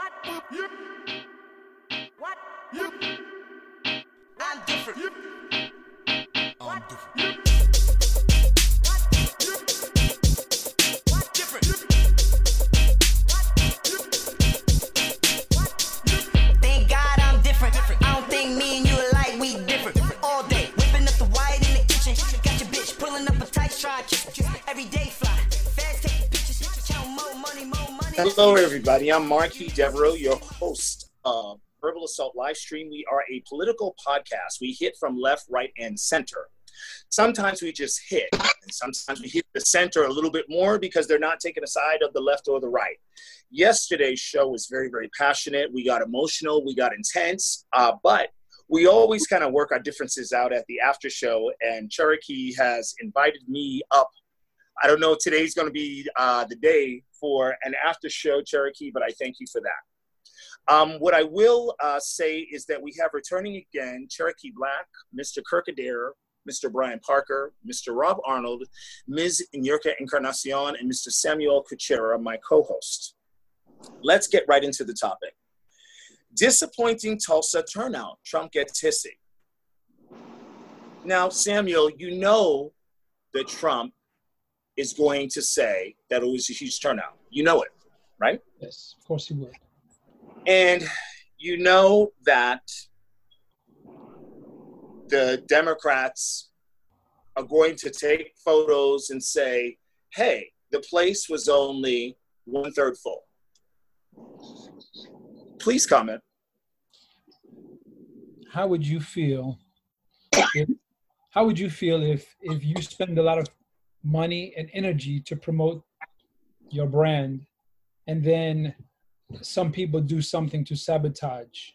What? Yep. Everybody. I'm Marquis Devereaux, your host of Verbal Assault Livestream. We are a political podcast. We hit from left, right, and center. Sometimes we just hit, and sometimes we hit the center a little bit more because they're not taking a side of the left or the right. Yesterday's show was very, very passionate. We got emotional, we got intense, uh, but we always kind of work our differences out at the after show. And Cherokee has invited me up I don't know if today's going to be uh, the day for an after show Cherokee, but I thank you for that. Um, what I will uh, say is that we have returning again Cherokee Black, Mr. Kirk Adair, Mr. Brian Parker, Mr. Rob Arnold, Ms. Inyurka Encarnacion, and Mr. Samuel Kuchera, my co host. Let's get right into the topic. Disappointing Tulsa turnout. Trump gets hissy. Now, Samuel, you know that Trump is going to say that it was a huge turnout. You know it, right? Yes, of course he would. And you know that the Democrats are going to take photos and say, hey, the place was only one third full. Please comment. How would you feel? If, how would you feel if if you spend a lot of money and energy to promote your brand, and then some people do something to sabotage?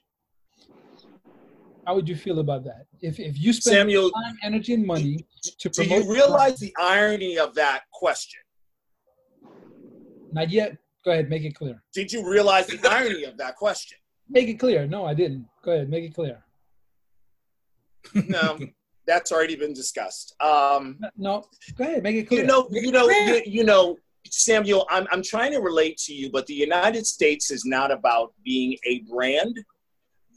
How would you feel about that? If if you spend Samuel, time, energy, and money to Do promote, you realize the irony of that question? not yet. Go ahead, make it clear. Did you realize the irony of that question? Make it clear. No, I didn't. Go ahead, make it clear. No, that's already been discussed. Um, No, go ahead, make it clear. you know, you know, you, you know, Samuel. I'm I'm trying to relate to you, but the United States is not about being a brand.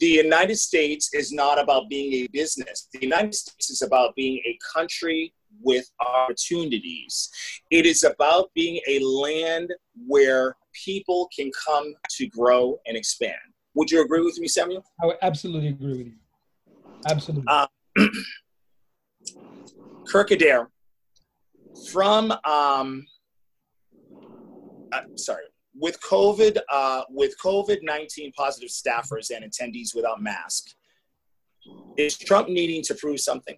The United States is not about being a business. The United States is about being a country with opportunities. It is about being a land where people can come to grow and expand. Would you agree with me, Samuel? I would absolutely agree with you. Absolutely. Uh, Kirk Adair from um, uh, sorry with COVID uh, with COVID nineteen positive staffers and attendees without mask. Is Trump needing to prove something?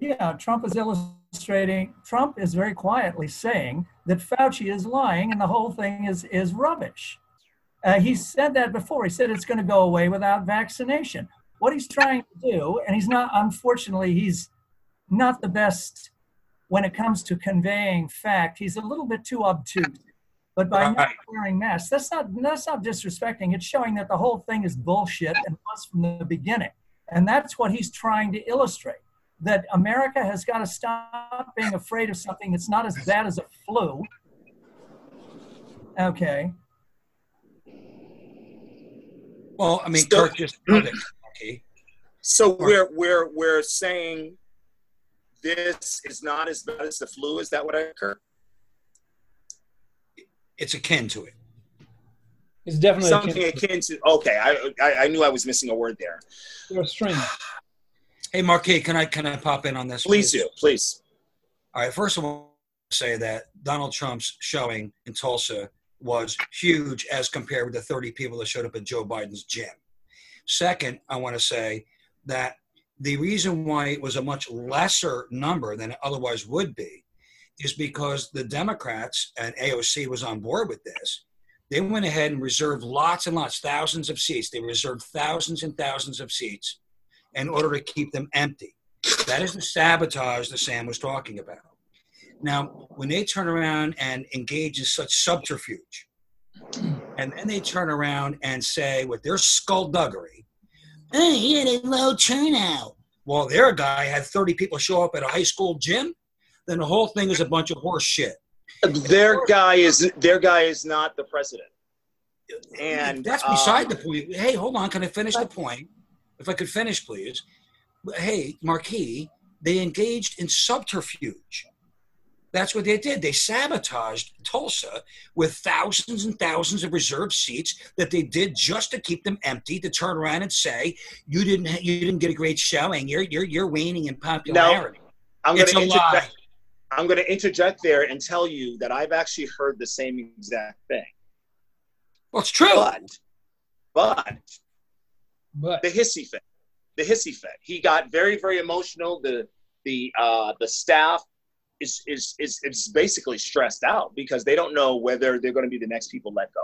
Yeah, Trump is illustrating, Trump is very quietly saying that Fauci is lying and the whole thing is, is rubbish. Uh, he said that before. He said it's going to go away without vaccination. What he's trying to do, and he's not, unfortunately, he's not the best when it comes to conveying fact. He's a little bit too obtuse. But by not wearing masks, that's not that's not disrespecting. It's showing that the whole thing is bullshit and was from the beginning. And that's what he's trying to illustrate. That America has got to stop being afraid of something that's not as bad as a flu. Okay. Well, I mean, So- Kirk just. Okay. So we're we're we're saying this is not as bad as the flu. Is that what I heard? It's akin to it. it's definitely a Something chance akin to okay. I, I I knew I was missing a word there. for a strain. Hey, Marquis, can I can I pop in on this? Please do, please. All right. First of all, say that Donald Trump's showing in Tulsa was huge as compared with the 30 people that showed up at Joe Biden's gym. Second, I want to say that the reason why it was a much lesser number than it otherwise would be is because the Democrats and AOC was on board with this. They went ahead and reserved lots and lots, thousands of seats. They reserved thousands and thousands of seats in order to keep them empty. That is the sabotage that Sam was talking about. Now, when they turn around and engage in such subterfuge, and then they turn around and say with their skullduggery, oh, he had a low turnout. Well, their guy had 30 people show up at a high school gym, then the whole thing is a bunch of horse shit. Their guy is their guy is not the president. And that's beside the um, point. Hey, hold on. Can I finish the point? If I could finish, please. Hey, Marquis, they engaged in subterfuge. That's what they did. They sabotaged Tulsa with thousands and thousands of reserved seats that they did just to keep them empty. To turn around and say, "You didn't, you didn't get a great showing. You're, you're, you're waning in popularity." I'm going It's to a interject. lie. I'm going to interject there and tell you that I've actually heard the same exact thing. Well, it's true. But, but But the hissy fit, the hissy fit. He got very, very emotional. The the uh, the staff is is is is basically stressed out because they don't know whether they're going to be the next people let go.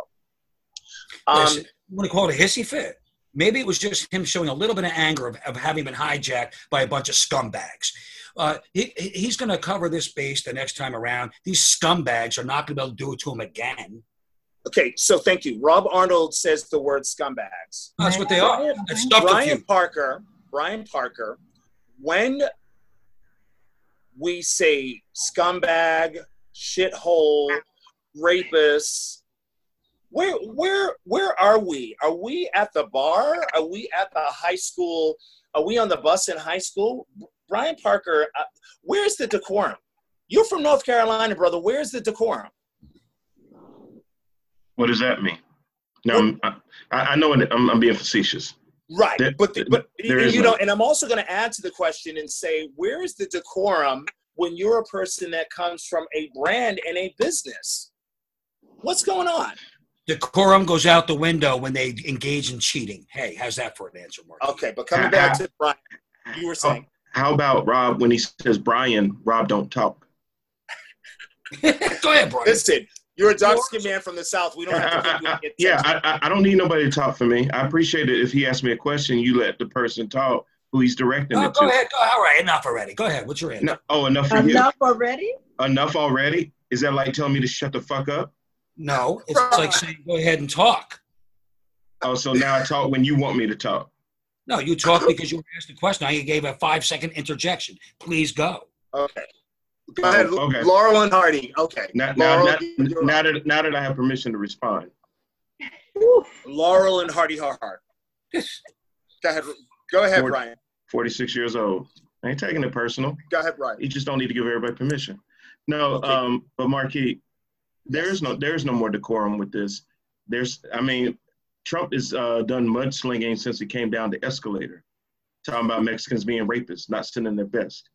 Um, Listen, you want to call it a hissy fit? Maybe it was just him showing a little bit of anger of, of having been hijacked by a bunch of scumbags. Uh, he, he- he's going to cover this base the next time around. These scumbags are not going to be able to do it to him again. okay, so thank you. Rob Arnold says the word scumbags. That's what they are. That's Brian Parker, Brian Parker, when we say scumbag, shithole, rapist, where where where are we? Are we at the bar? Are we at the high school? Are we on the bus in high school? Brian Parker, uh, where's the decorum? You're from North Carolina, brother. Where's the decorum? What does that mean? No, I'm, I, I know I'm, I'm being facetious. Right, There- but the, but there and is you know, none. and I'm also going to add to the question and say, where is the decorum when you're a person that comes from a brand and a business? What's going on? Decorum goes out the window when they engage in cheating. Hey, how's that for an answer, Mark? Okay, but coming back to Brian, you were saying, oh, How about Rob when he says Brian, Rob don't talk? Go ahead, Brian. listen, you're a dark skinned man from the south. We don't have to give you yeah, I, I, I don't need nobody to talk for me. I appreciate it if he asks me a question, you let the person talk who he's directing Oh, it go to. ahead. Go, all right, enough already. Go ahead. What's your answer? No, oh, enough for you. Enough already? Enough already? Is that like telling me to shut the fuck up? No, it's like saying go ahead and talk. Oh, so now I talk when you want me to talk. No, you talk because you were asked a question. I gave a five second interjection. Please go. Okay. Go ahead, Oh, okay. Laurel and Hardy. Okay. Now, now, Laurel, now, you're- now that now that I have permission to respond. Laurel and Hardy har har. Go ahead. Go ahead, Ford. Brian. 46 years old. I ain't taking it personal. Go ahead, Brian. You just don't need to give everybody permission. No, Okay. um, but Marquis, there is no there is no more decorum with this. There's, I mean, Trump has uh, done mudslinging since he came down the escalator, talking about Mexicans being rapists, not sending their best.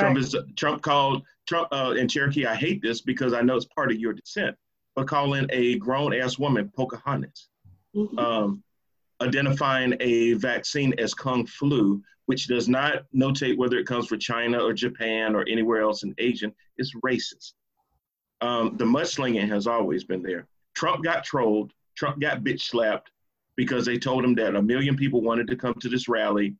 Trump is Trump called Trump uh, in Cherokee. I hate this because I know it's part of your descent, but calling a grown ass woman Pocahontas, Mhm. um, identifying a vaccine as Kung flu, which does not notate whether it comes from China or Japan or anywhere else in Asian, is racist. Um, the mudslinging has always been there. Trump got trolled. Trump got bitch slapped because they told him that a million people wanted to come to this rally.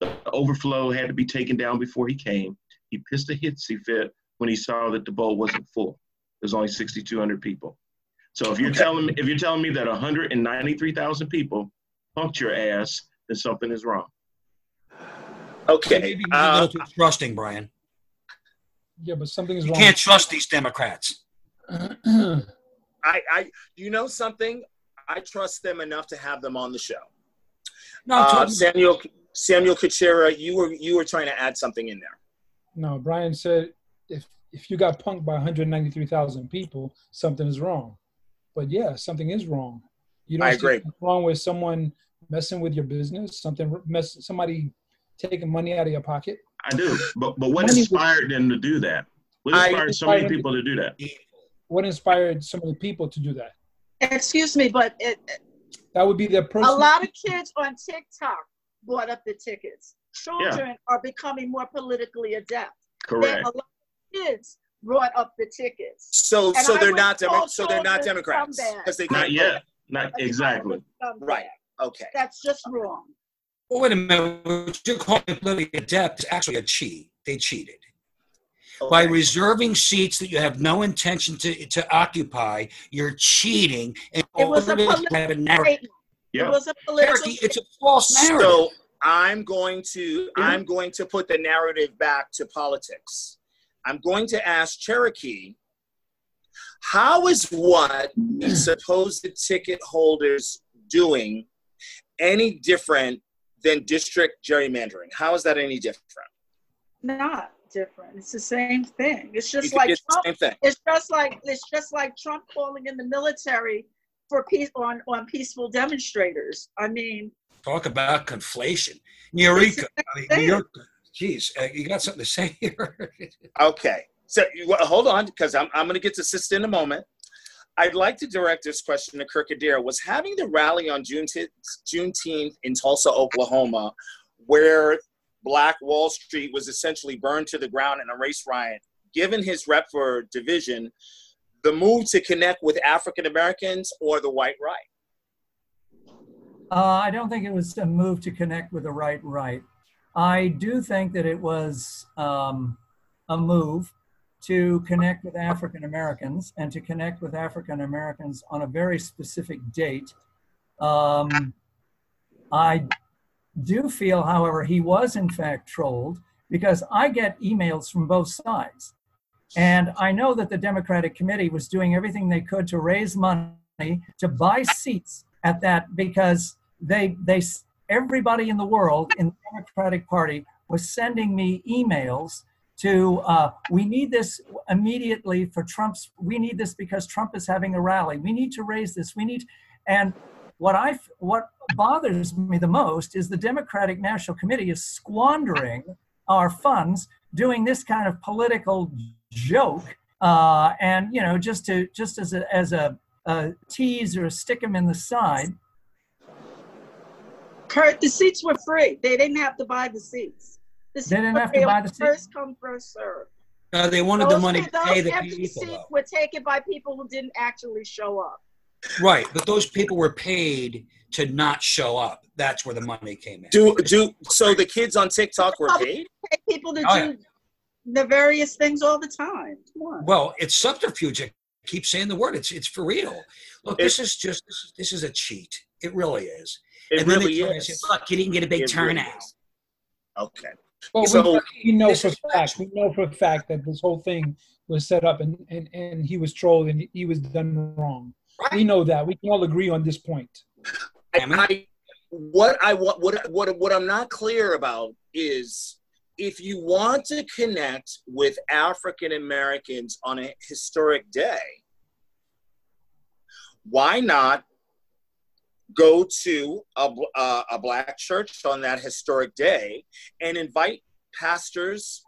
The overflow had to be taken down before he came. He pissed a hitsy fit when he saw that the bowl wasn't full. There's only 6,200 people. So if you're Okay. telling me if you're telling me that 193,000 people punked your ass, then something is wrong. Okay. Maybe you're a Uh, too trusting, Brian. yeah, but something is You wrong. can't trust these Democrats. I, I, you know something? I trust them enough to have them on the show. No, Uh, Samuel, Samuel Kuchera, you were you were trying to add something in there. No, Brian said if if you got punked by 193,000 people, something is wrong. But yeah, something is wrong. You don't I agree. what's wrong with someone messing with your business, something mess, somebody taking money out of your pocket. I do. But but what Money- inspired them to do that? What I- inspired so many people to do that? What inspired so many people to do that? Excuse me, but it, That would be their a lot of kids on TikTok bought up the tickets. Children are becoming more politically adept. Then Correct. a lot of kids brought up the tickets. So And so I they're not Demo- so they're not Democrats because they Not yet. Not exactly. Right. Okay. That's just wrong. well, wait a minute. What you're calling politically adept is actually a cheat. They cheated. By reserving seats that you have no intention to, to occupy, you're cheating in It was a to political have a narrative. Statement. Yeah. It was a political. Cherokee, it's a false narrative. So I'm going to I'm going to put the narrative back to politics. I'm going to ask Cherokee How is what the supposed ticket holders doing any different than district gerrymandering? How is that any different? Not different. It's the same thing. It's just like it's Trump. same thing. It's just like it's just like Trump calling in the military for peace on on peaceful demonstrators. I mean, Talk about conflation. Eureka. I mean. New York, geez, uh, you got something to say here? Okay. So well, hold on, because I'm, I'm going to get to sister in a moment. I'd like to direct this question to Kirk Adair. Was having the rally on June Juneteenth in Tulsa, Oklahoma, where Black Wall Street was essentially burned to the ground in a race riot, given his rep for division, the move to connect with African Americans or the white right? Uh, I don't think it was a move to connect with the right right. I do think that it was um, a move to connect with African Americans and to connect with African Americans on a very specific date. Um, I do feel, however, he was in fact trolled because I get emails from both sides. And I know that the Democratic Committee was doing everything they could to raise money to buy seats at that because they they everybody in the world in the Democratic Party was sending me emails to uh, we need this immediately for Trump's we need this because Trump is having a rally. We need to raise this. We need and what I what bothers me the most is the Democratic National Committee is squandering our funds doing this kind of political joke uh, and you know just to just as a as a, a tease or stick them in the side Kurt, the seats were free. They didn't have to buy the seats. The They didn't have to buy the seats? First come, first serve. Uh, they wanted the money to pay the empty people. seats were taken by people who didn't actually show up. Right, but those people were paid to not show up. That's where the money came in. Do do so the kids on TikTok were paid? Pay people to Oh, do yeah. the various things all the time. Come on. Well, it's subterfuge. I keep saying the word. It's it's for real. Look, It- this is just this is, a cheat. It really is. It and then really they try to is. say, Look, you didn't get a big It turnout. is. Okay. Well, So, we, we know for is fact, we know for a fact that this whole thing was set up and, and, and he was trolled and he was done wrong. Right. We know that. We can all agree on this point. I, I what I what what what I'm not clear about is if you want to connect with African Americans on a historic day, why not go to a, uh, a black church on that historic day and invite pastors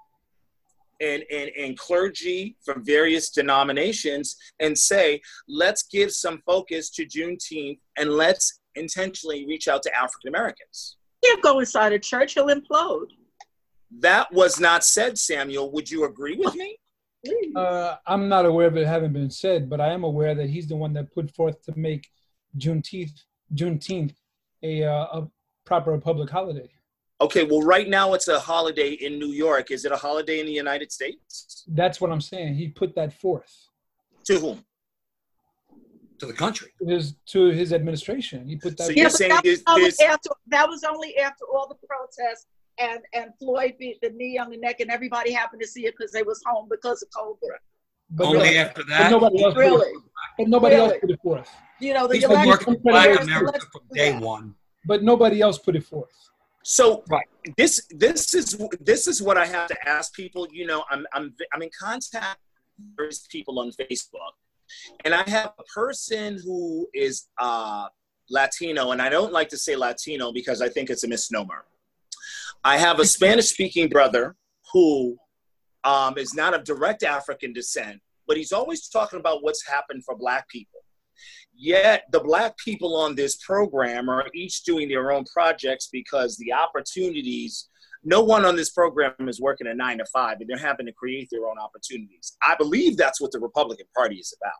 and, and, and clergy from various denominations and say, let's give some focus to Juneteenth and let's intentionally reach out to African Americans. He'll go inside a church, he'll implode. That was not said, Samuel. Would you agree with me? Uh, I'm not aware of it having been said, but I am aware that he's the one that put forth to make Juneteenth, Juneteenth a, uh, a proper public holiday. Okay, well, right now it's a holiday in New York. Is it a holiday in the United States? That's what I'm saying. He put that forth To whom? To the country. to his, to his administration. He put that. So Yeah, you're but saying that was, there's- only there's- after, that was only after all the protests and, and Floyd beat the knee on the neck and everybody happened to see it because they was home because of COVID. but, Only nobody, after but that. nobody else. Put Really? it, but nobody else put it forth. You know, the He's been election- working with Black America let's from day that. one. But nobody else put it forth. So Right. this this is this is what I have to ask people. You know, I'm I'm I'm in contact with various people on Facebook, and I have a person who is uh, Latino, and I don't like to say Latino because I think it's a misnomer. I have a Spanish-speaking brother who um, is not of direct African descent, but he's always talking about what's happened for Black people. Yet the Black people on this program are each doing their own projects because the opportunities, no one on this program is working a nine to five, and they're having to create their own opportunities. I believe that's what the Republican Party is about.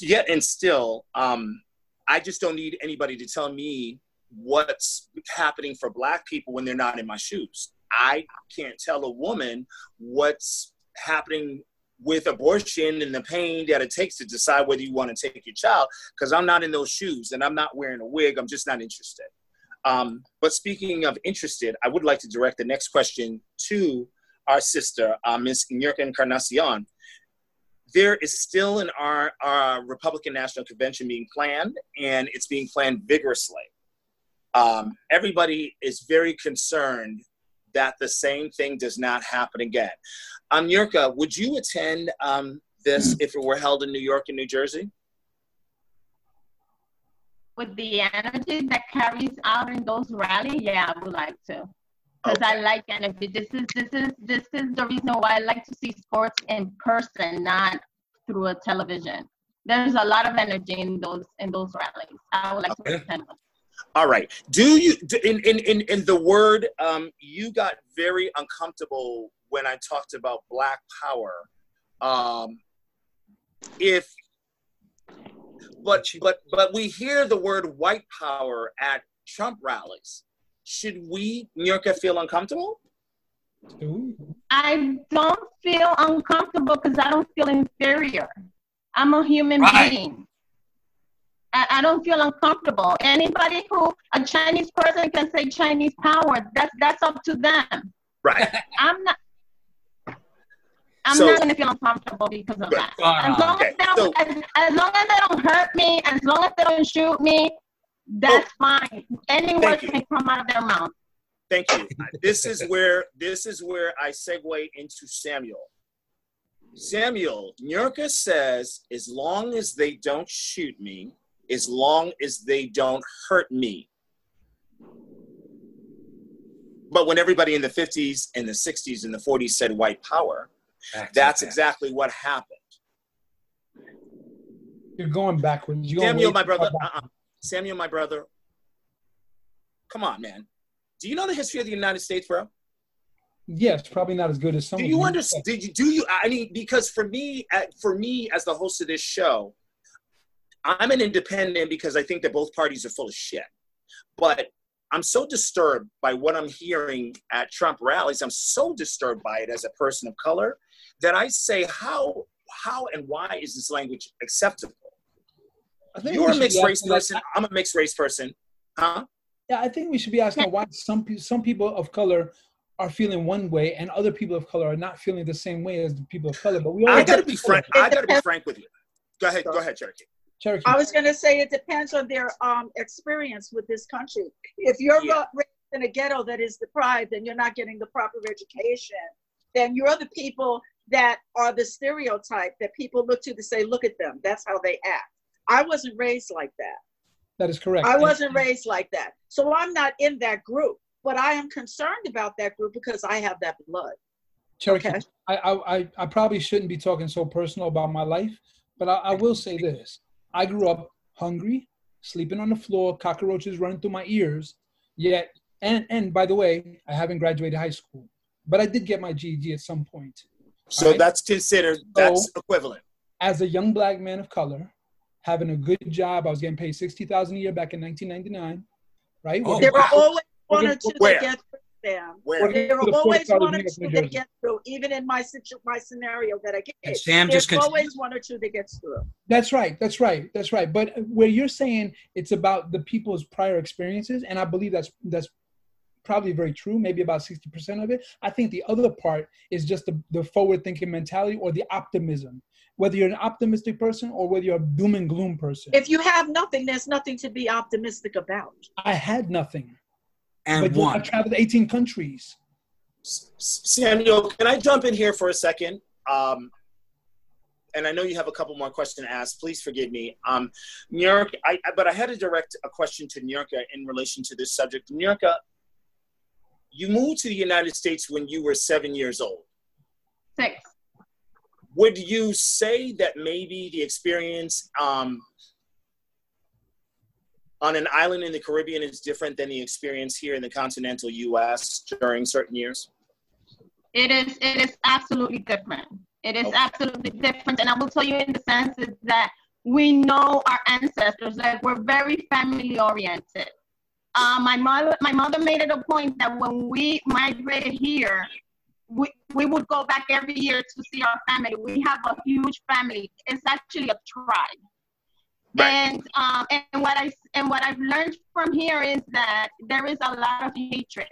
Yet and still, um, I just don't need anybody to tell me what's happening for Black people when they're not in my shoes. I can't tell a woman what's happening with abortion and the pain that it takes to decide whether you want to take your child because I'm not in those shoes and I'm not wearing a wig. I'm just not interested. Um, but speaking of interested, I would like to direct the next question to our sister, uh, Ms. Nurka Encarnacion. there is still an our, our Republican National Convention being planned, and it's being planned vigorously. Um, everybody is very concerned that the same thing does not happen again. Um, Yurka, would you attend um, this if it were held in New York and New Jersey? With the energy that carries out in those rallies, yeah, I would like to. Because I like energy. This is this is this is the reason why I like to see sports in person, not through a television. There's a lot of energy in those in those rallies. I would like Okay. to attend them. All right. Do you in in in, in the word? Um, you got very uncomfortable when I talked about Black Power. Um, if but but but we hear the word white power at Trump rallies. Should we, Nurka, feel uncomfortable? I don't feel uncomfortable because I don't feel inferior. I'm a human Right. being. I, I don't feel uncomfortable. Anybody who a Chinese person can say Chinese power, that's that's up to them. Right. I'm not. I'm So- not gonna feel uncomfortable because of that. Spot As long Okay, as, they don't, as, as long as they don't hurt me, as long as they don't shoot me, that's oh. fine. Any Thank words can come out of their mouth. Thank you. This is where this is where I segue into Samuel. Samuel, Nurka says, as long as they don't shoot me, as long as they don't hurt me. But when everybody in the 50s and the 60s and the 40s said white power, Back to that's exactly what happened. You're going backwards. You're Samuel, way my brother, back. uh-uh. Samuel, my brother, come on, man. Do you know the history of the United States, bro? Yes, probably not as good as some. do of you understand did you do you i mean because for me uh, for me as the host of this show i'm an independent because i think that both parties are full of shit. But i'm so disturbed by what i'm hearing at trump rallies. I'm so disturbed by it as a person of color that i say how how and why is this language acceptable? I think you're a mixed race person. I'm a mixed race person. Huh? Yeah, I think we should be asking why some some people of color are feeling one way and other people of color are not feeling the same way as the people of color. But we all i gotta be frank i gotta be frank with you. Go ahead go ahead cherokee Cherokee. I was going to say it depends on their um, experience with this country. If you're Yeah. raised in a ghetto that is deprived and you're not getting the proper education, then you're the people that are the stereotype that people look to to say, look at them. That's how they act. I wasn't raised like that. that is correct. I wasn't raised like that. So I'm not in that group, but I am concerned about that group because I have that blood. Cherokee, Okay. I, I, I, I probably shouldn't be talking so personal about my life, but I, I will say this. I grew up hungry, sleeping on the floor, cockroaches running through my ears, yet, and, and by the way, I haven't graduated high school, but I did get my GED at some point. so Alright. that's considered that's equivalent As a young black man of color, having a good job, I was getting paid 60000 a year back in 1999, right? Oh, There wow. are always one or Where? two that get through them. where Working There for the are always Port Authority one or two that Jersey. get through, even in my situ- my scenario that I And gave. Sam There's just always one or two that gets through. That's right. That's right. That's right. But where you're saying it's about the people's prior experiences, and I believe that's that's probably very true. Maybe about sixty percent of it. I think the other part is just the, the forward-thinking mentality or the optimism. Whether you're an optimistic person or whether you're a doom and gloom person. If you have nothing, there's nothing to be optimistic about. I had nothing, and but yet I one. traveled 18 countries. Samuel, can I jump in here for a second? Um, and I know you have a couple more questions to ask. Please forgive me. Um, Nurka, I, I- but I had to direct a question to Nurka in relation to this subject. Nurka, you moved to the United States when you were seven years old. Six. Would you say that maybe the experience um, on an island in the Caribbean is different than the experience here in the continental U.S. during certain years? It is it is absolutely different. It is Okay. absolutely different. And I will tell you in the sense is that we know our ancestors, like we're very family oriented. Uh, my mother my mother made it a point that when we migrated here, we, we would go back every year to see our family. We have a huge family. It's actually a tribe. Right. And um, and what I and what I've learned from here is that there is a lot of hatred,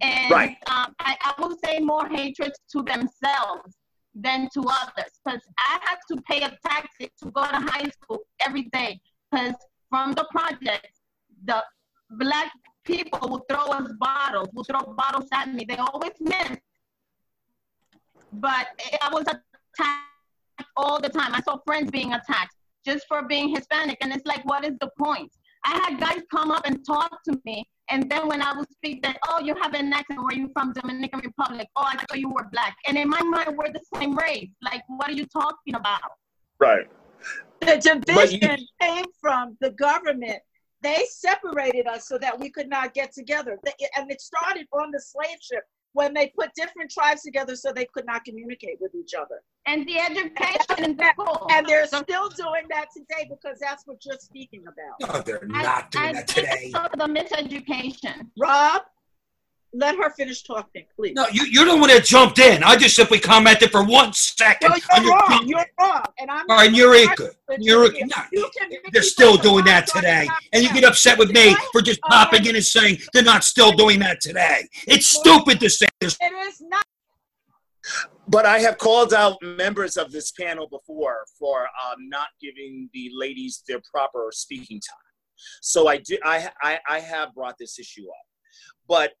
and Right. um, I, I will say more hatred to themselves than to others because I had to pay a taxi to go to high school every day because from the project, the black people would throw us bottles, would throw bottles at me. They always missed, but I was attacked all the time. I saw friends being attacked just for being Hispanic, and it's like, what is the point? I had guys come up and talk to me, and then when I would speak, that oh, you have an accent. Where you from? Dominican Republic. Oh, I thought you were black. And in my mind, we're the same race. Like, what are you talking about? Right. The But you- division came from the government. They separated us so that we could not get together. And it started on the slave ship when they put different tribes together so they could not communicate with each other. And the education in the school. And they're still doing that today because that's what you're speaking about. No, they're I- not doing I that think today. it's of the miseducation. Rob, let her finish talking, please. No, you, you're the one that jumped in. I just simply commented for one second. Well, on you're wrong. comment. You're wrong. And I'm All right, Eureka. Eureka. You No, can make they're still doing that today. And you get upset with me for just All popping in and saying they're not still doing that today. It's stupid to say this. It is not. But I have called out members of this panel before for um, not giving the ladies their proper speaking time. So I do. I I, I have brought this issue up, but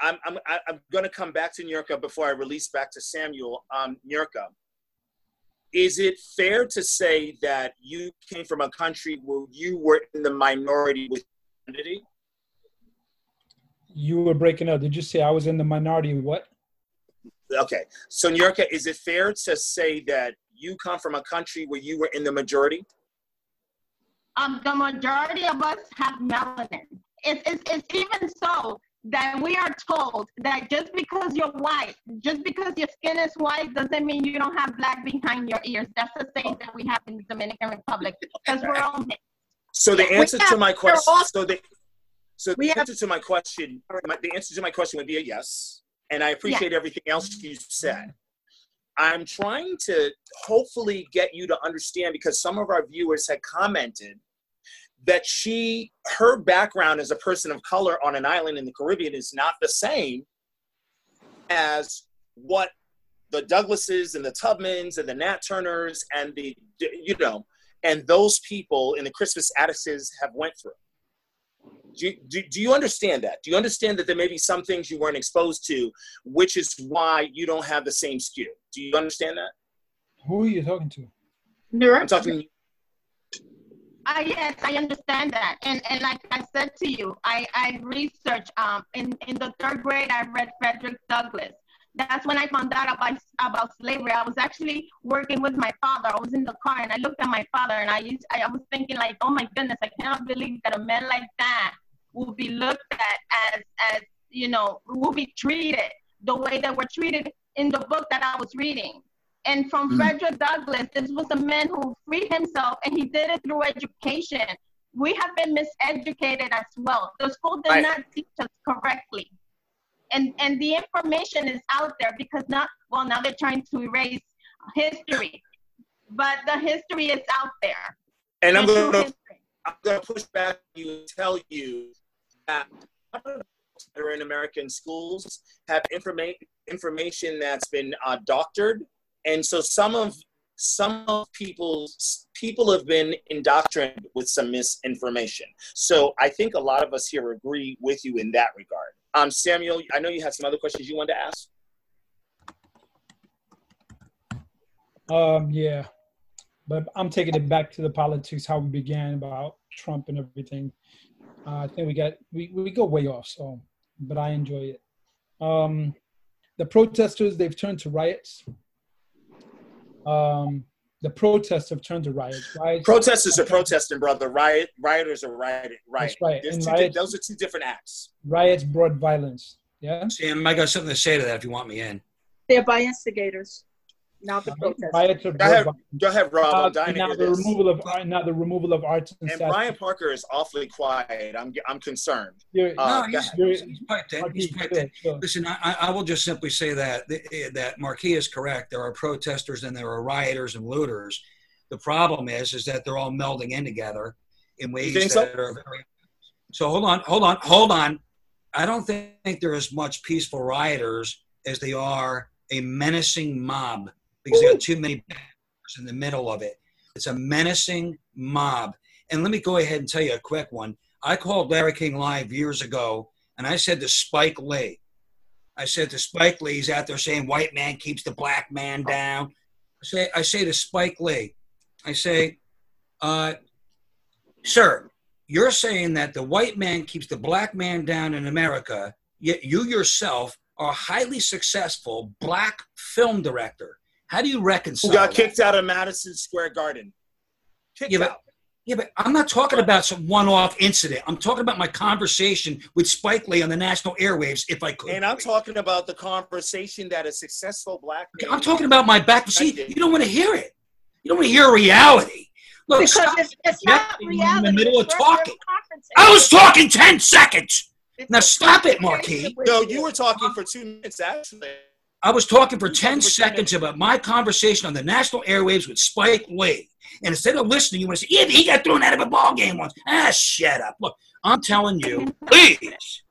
I'm I'm I- I'm going to come back to Nurka before I release back to Samuel. Um, Nurka, is it fair to say that you came from a country where you were in the minority with identity? You were breaking up. Did you say I was in the minority? What? Okay, so Nurka, is it fair to say that you come from a country where you were in the majority? Um, the majority of us have melanin. It's, it's, it's even so that we are told that just because you're white, just because your skin is white, doesn't mean you don't have black behind your ears. That's the saying that we have in the Dominican Republic because we're all mixed. So the We answer to my question, so the, so the have- answer to my question, my, the answer to my question would be a yes. And I appreciate everything else you said. I'm trying to hopefully get you to understand because some of our viewers had commented that she, her background as a person of color on an island in the Caribbean is not the same as what the Douglases and the Tubmans and the Nat Turners and the, you know, and those people in the Christmas Addisons have went through. Do you, do, do you understand that? Do you understand that there may be some things you weren't exposed to, which is why you don't have the same skew? Do you understand that? Who are you talking to? I'm talking. Ah, yes, I understand that. And and like I said to you, I, I researched um in, in the third grade I read Frederick Douglass. That's when I found out about about slavery. I was actually working with my father. I was in the car and I looked at my father and I used I was thinking like, oh my goodness, I cannot believe that a man like that will be looked at as as you know, will be treated the way that we're treated in the book that I was reading. And from Mm. Frederick Douglass, this was a man who freed himself and he did it through education. We have been miseducated as well. The school did Right. not teach us correctly. And and the information is out there because not well now they're trying to erase history. But the history is out there. And I'm going to. I'm going to push back you and tell you that that are in American schools have informa- information that's been uh, doctored, and so some of some of people's people have been indoctrinated with some misinformation. So I think a lot of us here agree with you in that regard. Um, Samuel, I know you had some other questions you wanted to ask. Um, yeah, but I'm taking it back to the politics, how we began about Trump and everything. Uh, I think we got we, we go way off, so but I enjoy it. Um, the protesters they've turned to riots. Um, the protests have turned to riots. Riots. Protesters are protesting, brother. Riot rioters are rioting. Right. That's right. And two, riots- those are two different acts. riots brought violence. Yeah. Sam, I got something to say to that if you want me in. They're by instigators, not the protesters. Riots have Go brought ahead, violence. go ahead, Rob. I'm Uh, dying to now hear the this. removal of art, now the removal of arts and, And. Brian Parker is awfully quiet. I'm I'm concerned. You're- Uh, no, he's, he's, he's piped in. He's piped in. Listen, I, I- I will just simply say that that Marquis is correct. There are protesters and there are rioters and looters. The problem is, is that they're all melding in together in ways that so? are very. So hold on, hold on, hold on. I don't think there are as much peaceful rioters as they are a menacing mob because they got too many in the middle of it. It's a menacing mob. And let me go ahead and tell you a quick one. I called Larry King live years ago, and I said to Spike Lee, I said to Spike Lee, he's out there saying white man keeps the black man down. I say, I say to Spike Lee, I say, uh, sir, you're saying that the white man keeps the black man down in America, yet you yourself are a highly successful black film director. How do you reconcile? Who got that? kicked out of Madison Square Garden? Kicked Yeah, but- out. Yeah, but I'm not talking about some one-off incident. I'm talking about my conversation with Spike Lee on the national airwaves. If I could, And I'm talking about the conversation that a successful black man. I'm talking about my back. See, you don't want to hear it. You don't want to hear reality. Look, Because stop it's, it's Yeah, not in the middle of it's talking. confrontation. I was talking ten seconds. It's Now stop it, confrontation Marquis. No, you were talking for two minutes actually. I was talking for 10 talking for 10 seconds about my conversation on the national airwaves with Spike Lee. And instead of listening, you want to say, yeah, he got thrown out of a ball game once. Ah, shut up. Look, I'm telling you, please.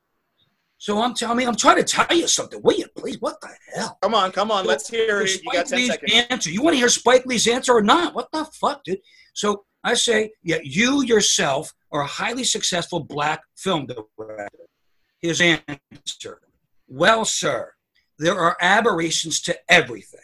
So I'm telling me, I'm trying to tell you something. Will you please? What the hell? Come on, come on, let's hear For it. You got 10 Lee's seconds. answer. You want to hear Spike Lee's answer or not? What the fuck, dude? So I say, yeah, you yourself are a highly successful black film director. His answer, well, sir, there are aberrations to everything.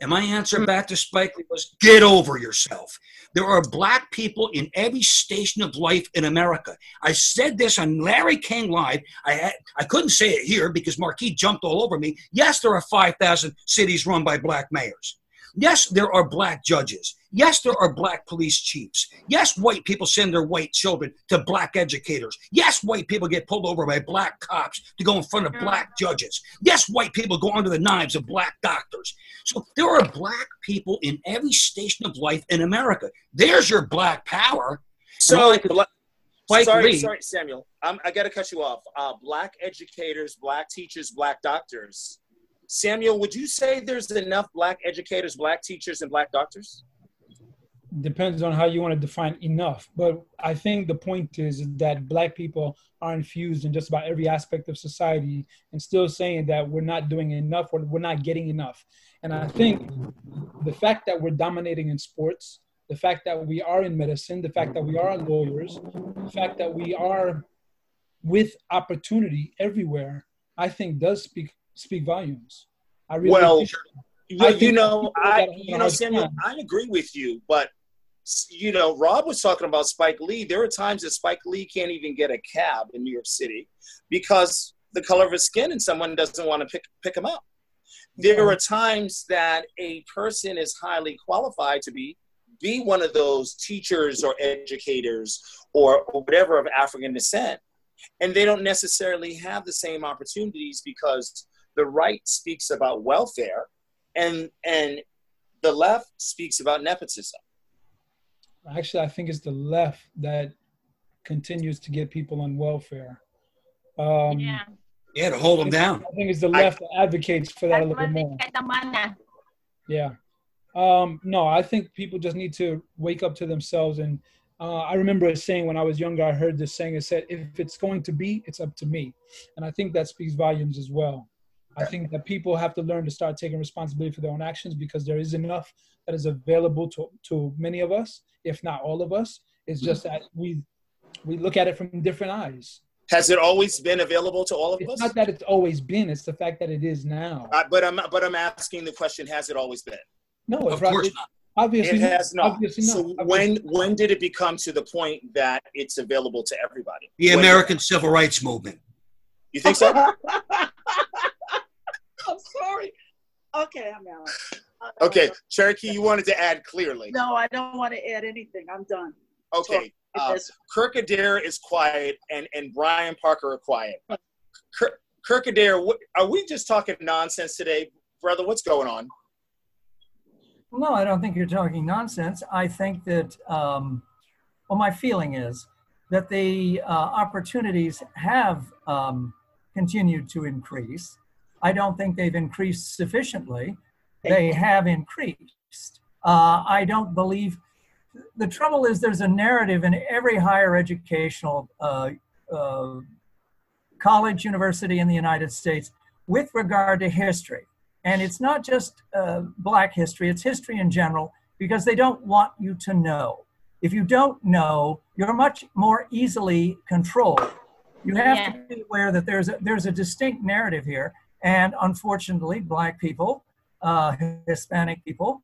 And my answer mm. back to Spike Lee was, get over yourself. There are black people in every station of life in America. I said this on Larry King Live. I had, I couldn't say it here because Marquis jumped all over me. Yes, there are 5,000 cities run by black mayors. Yes, there are black judges. Yes, there are black police chiefs. Yes, white people send their white children to black educators. Yes, white people get pulled over by black cops to go in front of black judges. Yes, white people go under the knives of black doctors. So there are black people in every station of life in America. There's your black power. So, Like Spike sorry, Lee. sorry, Samuel. I'm, I got to cut you off. Uh, black educators, black teachers, black doctors. Samuel, would you say there's enough black educators, black teachers, and black doctors? depends on how you want to define enough. But I think the point is that black people are infused in just about every aspect of society and still saying that we're not doing enough or we're not getting enough. And I think the fact that we're dominating in sports, the fact that we are in medicine, the fact that we are lawyers, the fact that we are with opportunity everywhere, I think does speak speak volumes. I really Well, You, I you know, I you know, Samuel, time. I agree with you, but you know, Rob was talking about Spike Lee. There are times that Spike Lee can't even get a cab in New York City because the color of his skin and someone doesn't want to pick pick him up. There are times that a person is highly qualified to be be one of those teachers or educators or, or whatever of African descent, and they don't necessarily have the same opportunities because the right speaks about welfare and and the left speaks about nepotism. Actually, I think it's the left that continues to get people on welfare. Um, Yeah. Yeah, to hold them down. I think it's the I- left that advocates for that a little bit more. the money. Yeah. Um, no, I think people just need to wake up to themselves. And uh, I remember a saying when I was younger, I heard this saying, it said, if it's going to be, it's up to me. And I think that speaks volumes as well. I think that people have to learn to start taking responsibility for their own actions because there is enough that is available to, to many of us, if not all of us. It's just that we we look at it from different eyes. Has it always been available to all of It's us? not that it's always been; it's the fact that it is now. Uh, but I'm but I'm asking the question: Has it always been? No, Of course it- not. Obviously, It has not. Obviously So not. when when did it become to the point that it's available to everybody? The When- American Civil Rights Movement. You think so? I'm sorry. Okay, I'm out. Okay, Cherokee, you wanted to add clearly. No, I don't want to add anything. I'm done. Okay, uh, Kirk Adair is quiet, and and Brian Parker are quiet. Kirk, Kirk Adair, what, are we just talking nonsense today, brother? What's going on? No, I don't think you're talking nonsense. I think that, um, well, my feeling is that the uh, opportunities have um, continued to increase. I don't think they've increased sufficiently. They have increased. Uh, I don't believe. The trouble is, there's a narrative in every higher educational uh, uh, college, university in the United States with regard to history and it's not just uh, black history, it's history in general, because they don't want you to know. If you don't know, you're much more easily controlled. You have Yeah. to be aware that there's a, there's a distinct narrative here, and unfortunately, black people, uh, Hispanic people,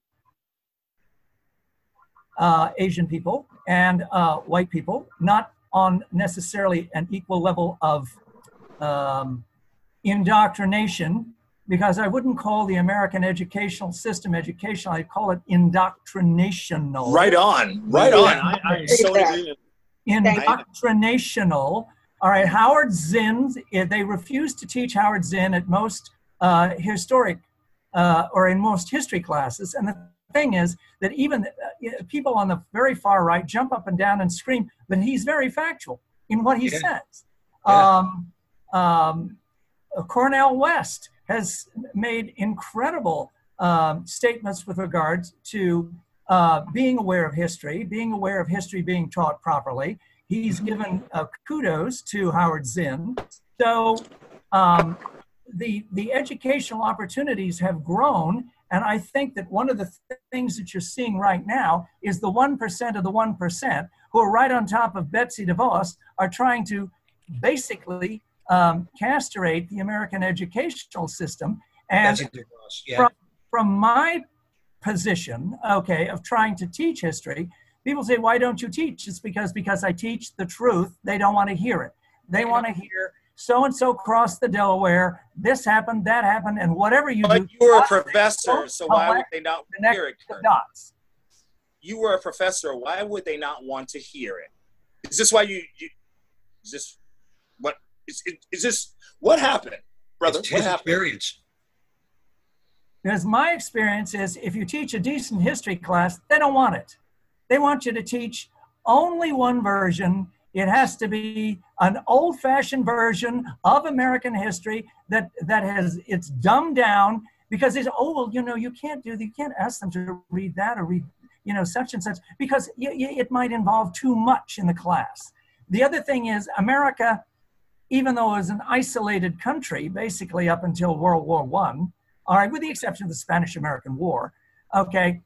uh, Asian people, and uh, white people, not on necessarily an equal level of um, indoctrination, because I wouldn't call the American educational system educational, I'd call it indoctrinational. Right on, right on. I, I'm so in Exactly. agreement. Indoctrinational. All right, Howard Zinn, eh, they refuse to teach Howard Zinn at most uh, historic uh, or in most history classes. And the thing is that even uh, people on the very far right jump up and down and scream, but he's very factual in what he Yeah. says. Yeah. Um, um, Cornel West has made incredible um, statements with regards to uh, being aware of history, being aware of history being taught properly. He's given uh, kudos to Howard Zinn. So um, the the educational opportunities have grown, and I think that one of the th- things that you're seeing right now is the one percent of the one percent who are right on top of Betsy DeVos are trying to basically um, castrate the American educational system. And Betsy DeVos, yeah. from, from my position, okay, of trying to teach history, people say, "Why don't you teach?" It's because because I teach the truth. They don't want to hear it. They want to hear so and so crossed the Delaware. This happened, that happened, and whatever you do, But you were a professor, so why would they not hear it? the dots. You were a professor. Why would they not want to hear it? Is this why you? you is this what? Is, is this what happened, brother? It's What happened? experience. Because my experience is if you teach a decent history class, they don't want it. They want you to teach only one version. It has to be an old-fashioned version of American history that that has it's dumbed down because it's oh well you know you can't do you can't ask them to read that or read you know such and such because it might involve too much in the class. The other thing is America, even though it was an isolated country basically up until World War One, all right, with the exception of the Spanish American War, okay,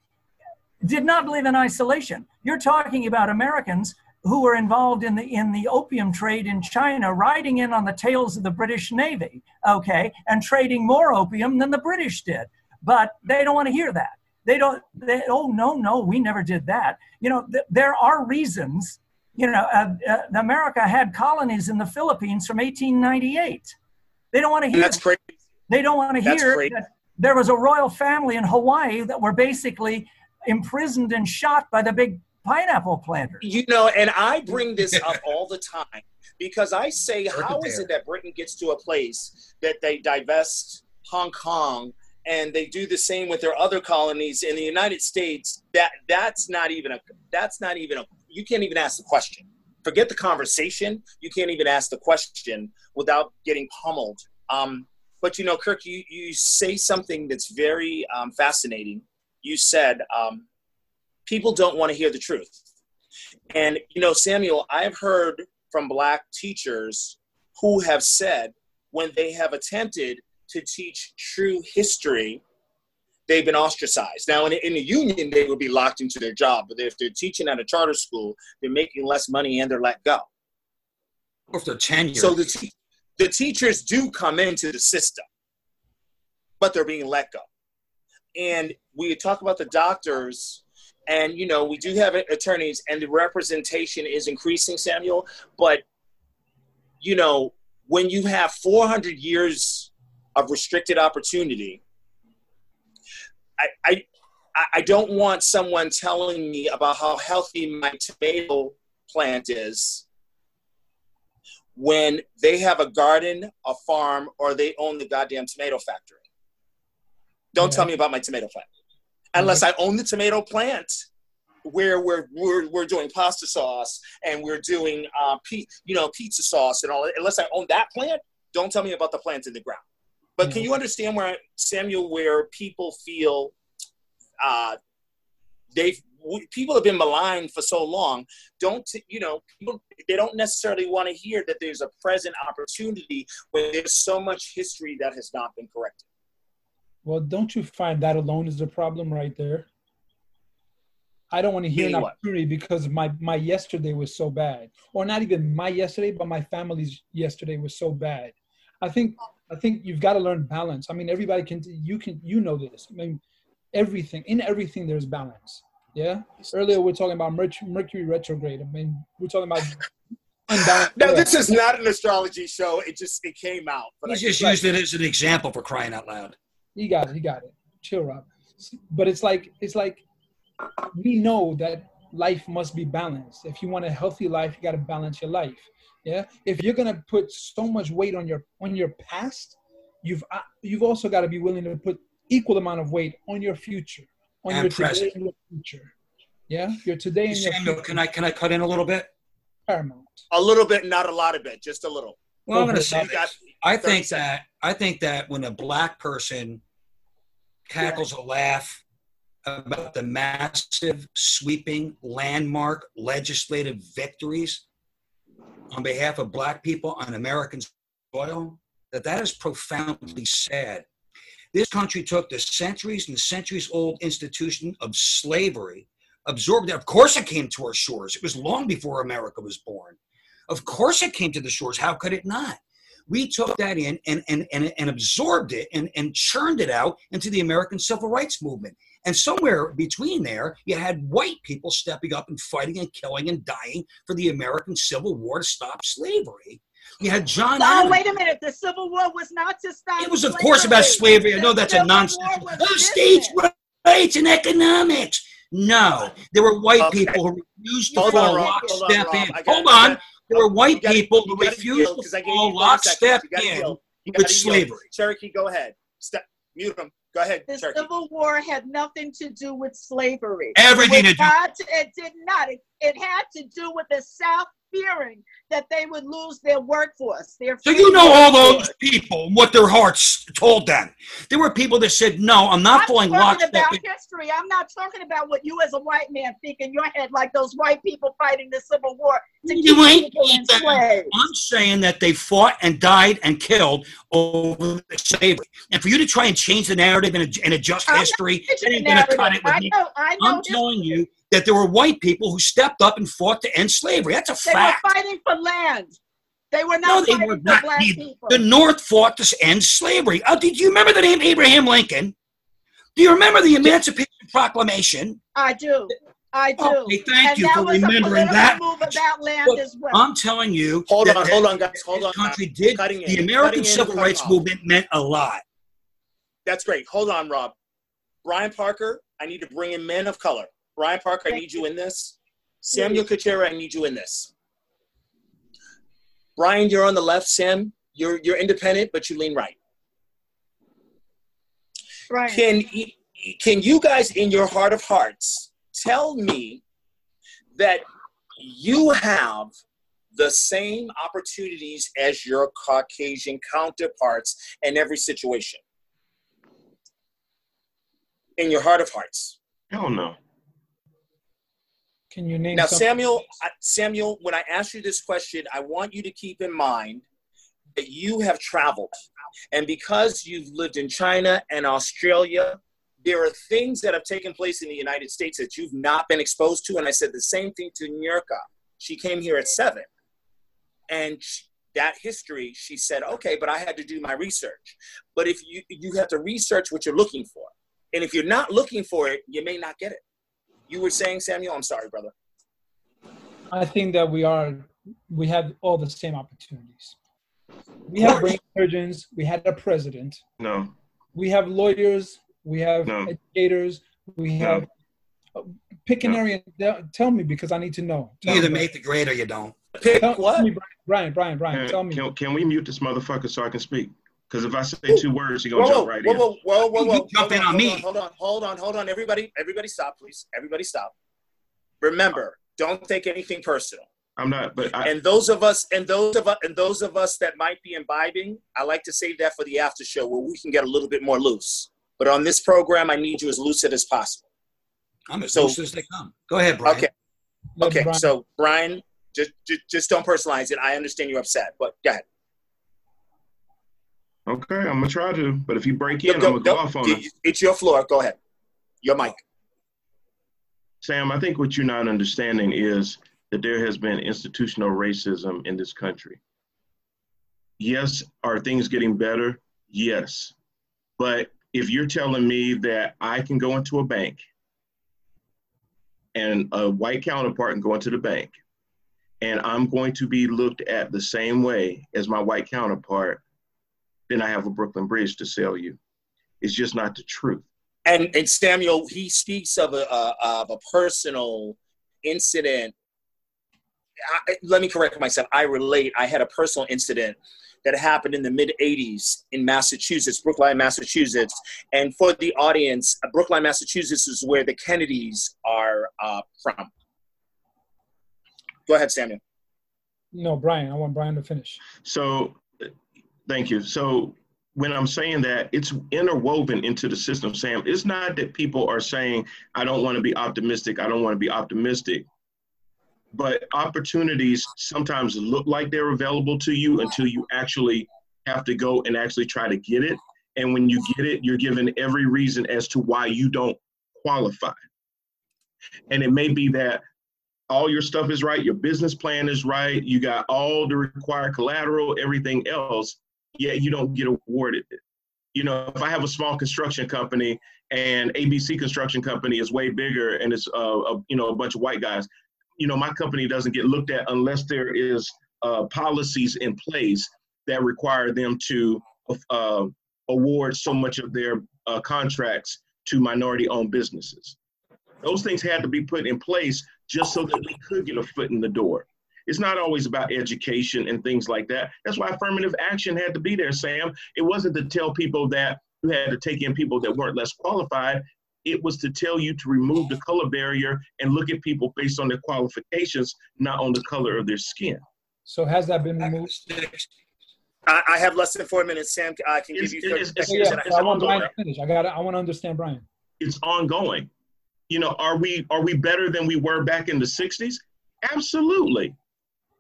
did not believe in isolation. You're talking about Americans who were involved in the in the opium trade in China, riding in on the tails of the British Navy, okay, and trading more opium than the British did. But they don't want to hear that. They don't. They, oh no, no, we never did that. You know, th- there are reasons. You know, uh, uh, America had colonies in the Philippines from 1898. They don't want to And hear. that's crazy. They don't want to That's hear that there was a royal family in Hawaii that were basically imprisoned and shot by the big pineapple planters. You know, and I bring this up all the time because I say, Circuit how is it that Britain gets to a place that they divest Hong Kong and they do the same with their other colonies in the United States? That that's not even a that's not even a you can't even ask the question. Forget the conversation. You can't even ask the question without getting pummeled. Um, but you know, Kirk, you you say something that's very um, fascinating. You said um, people don't want to hear the truth. And you know, Samuel, I've heard from black teachers who have said when they have attempted to teach true history, they've been ostracized. Now, in, in the union, they would be locked into their job, but if they're teaching at a charter school, they're making less money and they're let go. Or if they're tenured. So the te- the teachers do come into the system, but they're being let go. And we talk about the doctors, and you know we do have attorneys, and the representation is increasing, Samuel. But you know when you have 400 years of restricted opportunity, I. I I- I don't want someone telling me about how healthy my tomato plant is when they have a garden, a farm, or they own the goddamn tomato factory. Don't tell me about my tomato plant. Unless I own the tomato plant where we're, we're, we're doing pasta sauce and we're doing uh, pe- you know pizza sauce and all that. Unless I own that plant, don't tell me about the plant in the ground. But can you understand where Samuel, where people feel uh, they've people have been maligned for so long don't you know people they don't necessarily want to hear that there's a present opportunity when there's so much history that has not been corrected Well, don't you find that alone is the problem right there? I don't want to hear an Meaning what? because my my yesterday was so bad, or not even my yesterday, but my family's yesterday was so bad. I think I think you've got to learn balance. I mean, everybody can you can you know this. I mean, everything in everything there's balance. Yeah. Earlier we're talking about Mercury, Mercury retrograde. I mean, we're talking about unbalanced. No, this is not an astrology show. It just it came out. But He I just like- used it as an example for crying out loud. He got it. He got it. Chill, Rob. But it's like it's like we know that life must be balanced. If you want a healthy life, you got to balance your life. Yeah. If you're gonna put so much weight on your on your past, you've uh, you've also got to be willing to put equal amount of weight on your future, on And your present. today and your future. Yeah. Your today and your Samuel, future can I can I cut in a little bit? paramount. a little bit, not a lot of it, just a little. Well, I'm going to say You this. I think that I think that when a black person cackles a laugh about the massive, sweeping, landmark legislative victories on behalf of black people on American soil, that that is profoundly sad. This country took the centuries and centuries old institution of slavery, absorbed it. Of course, it came to our shores. It was long before America was born. Of course, it came to the shores. How could it not? We took that in and, and, and, and absorbed it and, and churned it out into the American Civil Rights Movement. And somewhere between there, you had white people stepping up and fighting and killing and dying for the American Civil War to stop slavery. You had John Oh, Adams. wait a minute. The Civil War was not to stop. It was, of course, about slavery. I know The that's a nonsense. War Oh, states' rights and economics. No, there were white Okay. people who refused to Hold fall on, Rob. Hold on, lockstep in. Hold on. Gotta- There were white gotta- people who refused to refused yield, to 'cause I gave fall you 30 seconds. lockstep in yield. With gotta slavery. Cherokee, go ahead. Step, mute him. Go ahead, The Cherokee. Civil War had nothing to do with slavery. Everything it, to do- had to- it did not. It, it had to do with the South fearing that they would lose their workforce. Their So you know all those people what their hearts told them. There were people that said, "No, I'm not I'm falling talking lockstep." about in." history. I'm not talking about what you as a white man think in your head, like those white people fighting the Civil War to You keep ain't people enslaved. I'm saying that they fought and died and killed over slavery. And for you to try and change the narrative and, and adjust I'm history, that ain't going to cut it with I me. know. I know. I'm telling you that there were white people who stepped up and fought to end slavery. That's a They fact. They were fighting for land. They were No, not they fighting were for not. black The, people. the North fought to end slavery. Oh, did you remember the name Abraham Lincoln? Do you remember the Emancipation Proclamation? I do. I do. Okay, thank and you for remembering that. move about land Look, as well. I'm telling you. Hold on, hold on, guys. Hold this on. country did. Cutting in, The American cutting in, Civil Rights off. Movement meant a lot. That's great. Hold on, Rob. Brian Parker, I need to bring in men of color. Brian Parker, I need you in this. Samuel Kuchera, I need you in this. Brian, you're on the left. Sam, you're you're independent, but you lean right. right. Can can you guys, in your heart of hearts, tell me that you have the same opportunities as your Caucasian counterparts in every situation? In your heart of hearts. Hell no. Can you name Now, some- Samuel, Samuel, when I ask you this question, I want you to keep in mind that you have traveled, and because you've lived in China and Australia, there are things that have taken place in the United States that you've not been exposed to. And I said the same thing to Nurka. She came here at seven, and sh- that history, she said, okay, but I had to do my research. But if you you have to research what you're looking for, and if you're not looking for it, you may not get it. You were saying, Samuel, I'm sorry, brother. I think that we are we have all the same opportunities. We have brain surgeons, we had a president, No. we have lawyers, we have No. educators, we No. have uh, pick an No. area. Tell- Tell me because I need to know. You either me. make the grade or you don't. Pick Tell, what? tell me, Brian, Brian, Brian, Brian, Can, tell me. can, can we mute this motherfucker so I can speak? Because if I say two words, he gonna Whoa, whoa, jump right whoa, in. whoa, whoa, whoa, You whoa. jump Hold in on hold me. Hold on, hold on, hold on. Everybody, everybody stop, please. Everybody stop. Remember, don't take anything personal. I'm not, but I, And those of us, and those of us, and those of us that might be imbibing, I like to save that for the after show where we can get a little bit more loose. But on this program, I need you as lucid as possible. I'm as So- loose as they come. Go ahead, Brian. Okay. Okay, Brian- so Brian, just, just just don't personalize it. I understand you're upset, but go ahead. Okay, I'm gonna try to, but if you break Go- in, go- I'm gonna go go- off on it. It's your floor. Go ahead. Your mic. Sam, I think what you're not understanding is that there has been institutional racism in this country. Yes, are things getting better? Yes. But if you're telling me that I can go into a bank and a white counterpart can go into the bank and I'm going to be looked at the same way as my white counterpart, then I have a Brooklyn Bridge to sell you. It's just not the truth. And and Samuel, he speaks of a of a personal incident. I, let me correct myself. I relate. I had a personal incident that happened in the mid '80s in Massachusetts, Brookline, Massachusetts. And for the audience, uh, Brookline, Massachusetts is where the Kennedys are uh, from. Go ahead, Samuel. No, Brian. I want Brian to finish. So, thank you. So, when I'm saying that, it's interwoven into the system, Sam. It's not that people are saying, I don't want to be optimistic, I don't want to be optimistic. But opportunities sometimes look like they're available to you until you actually have to go and actually try to get it. And when you get it, you're given every reason as to why you don't qualify. And it may be that all your stuff is right, your business plan is right, you got all the required collateral, everything else, yet you don't get awarded it. You know, if I have a small construction company and ABC Construction Company is way bigger and it's uh, a, you know a bunch of white guys, you know, my company doesn't get looked at unless there is uh, policies in place that require them to uh, award so much of their uh, contracts to minority-owned businesses. Those things had to be put in place just so that we could get a foot in the door. It's not always about education and things like that. That's why affirmative action had to be there, Sam. It wasn't to tell people that you had to take in people that weren't less qualified. It was to tell you to remove the color barrier and look at people based on their qualifications, not on the color of their skin. So has that been Back removed? I, I have less than four minutes, Sam. I can give you 30 it's- it's- seconds. yeah, and I it's so I want to Brian to finish. I got. I want to understand Brian. It's ongoing. You know, are we are we better than we were back in the 60s? Absolutely.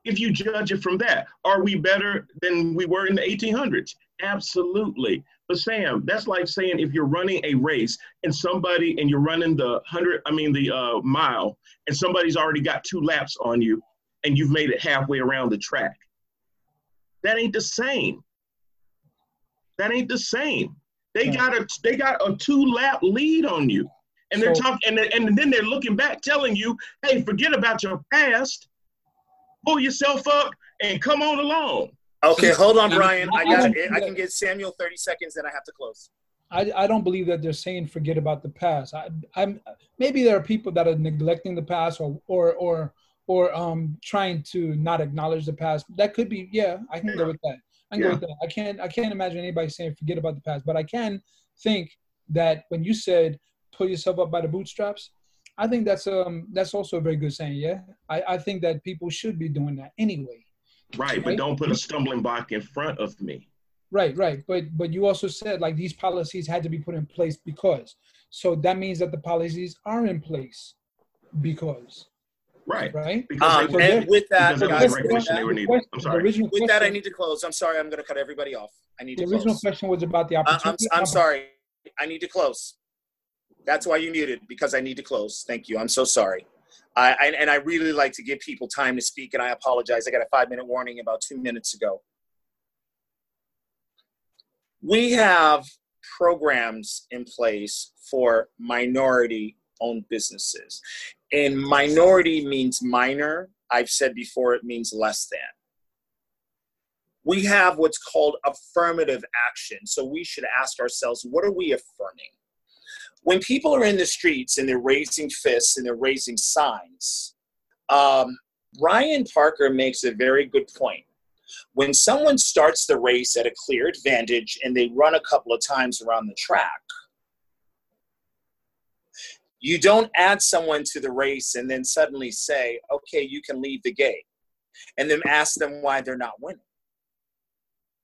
If you judge it from that, are we better than we were in the 1800s? Absolutely. But Sam, that's like saying if you're running a race and somebody and you're running the hundred, I mean the uh, mile, and somebody's already got two laps on you, and you've made it halfway around the track. That ain't the same. That ain't the same. They Right. got a they got a two lap lead on you, and they're So- talking, and, they- and then they're looking back, telling you, "Hey, forget about your past. Pull yourself up and come on along." Okay, hold on, Brian. I I got it. I can get Samuel 30 seconds, then I have to close. I, I don't believe that they're saying forget about the past. I, I'm maybe there are people that are neglecting the past or or or or um trying to not acknowledge the past. That could be yeah. I can go with that. I can Yeah. go with that. I can't I can't imagine anybody saying forget about the past. But I can think that when you said pull yourself up by the bootstraps, I think that's um that's also a very good saying. Yeah, I I think that people should be doing that anyway. Right, but Right. don't put a stumbling block in front of me. Right, right. But but you also said like these policies had to be put in place because. So that means that the policies are in place because, Right. right? Because Um, they- and there- with that, because that was guys, the with that, they were needed. question- I'm sorry. original with that, I need to close. I'm sorry. I'm going to cut everybody off. I need the to original close. question was about the I- I'm. I'm sorry. I need to close. That's why you muted because I need to close. Thank you. I'm so sorry. I, I and I really like to give people time to speak, and I apologize. I got a five minute warning about two minutes ago. We have programs in place for minority owned businesses. And minority means minor. I've said before, it means less than. We have what's called affirmative action. So we should ask ourselves, what are we affirming? When people are in the streets and they're raising fists and they're raising signs, um, Ryan Parker makes a very good point. When someone starts the race at a clear advantage and they run a couple of times around the track, you don't add someone to the race and then suddenly say, okay, you can leave the gate, and then ask them why they're not winning.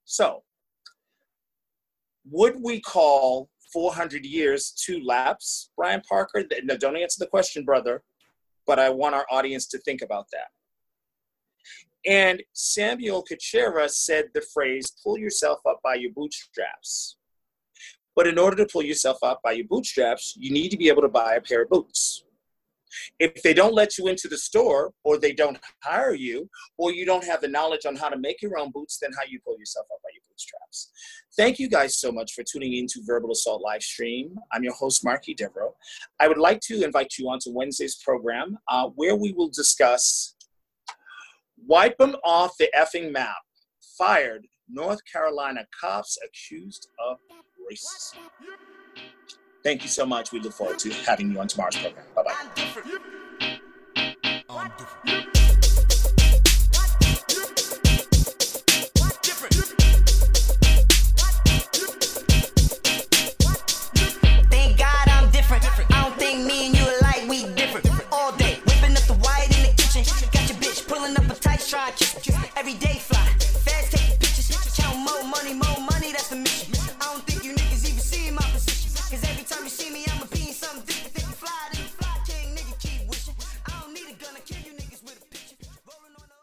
So, would we call 400 years two laps, Brian Parker? No, don't answer the question, brother, but I want our audience to think about that. And Samuel Kachera said the phrase, pull yourself up by your bootstraps. But in order to pull yourself up by your bootstraps, you need to be able to buy a pair of boots. If they don't let you into the store, or they don't hire you, or you don't have the knowledge on how to make your own boots, then how you pull yourself up by your bootstraps. Thank you guys so much for tuning in to Verbal Assault live stream. I'm your host, Marky Devereaux. I would like to invite you onto Wednesday's program uh, where we will discuss Wipe them off the effing map. Fired North Carolina cops accused of racism. Thank you so much. We look forward to having you on tomorrow's program. Bye bye. I'm different. Oh, I'm different. Thank God I'm different. I don't think me and you alike, we different. All day, whipping up the white in the kitchen. Got your bitch pulling up a tight stride. Every day fly.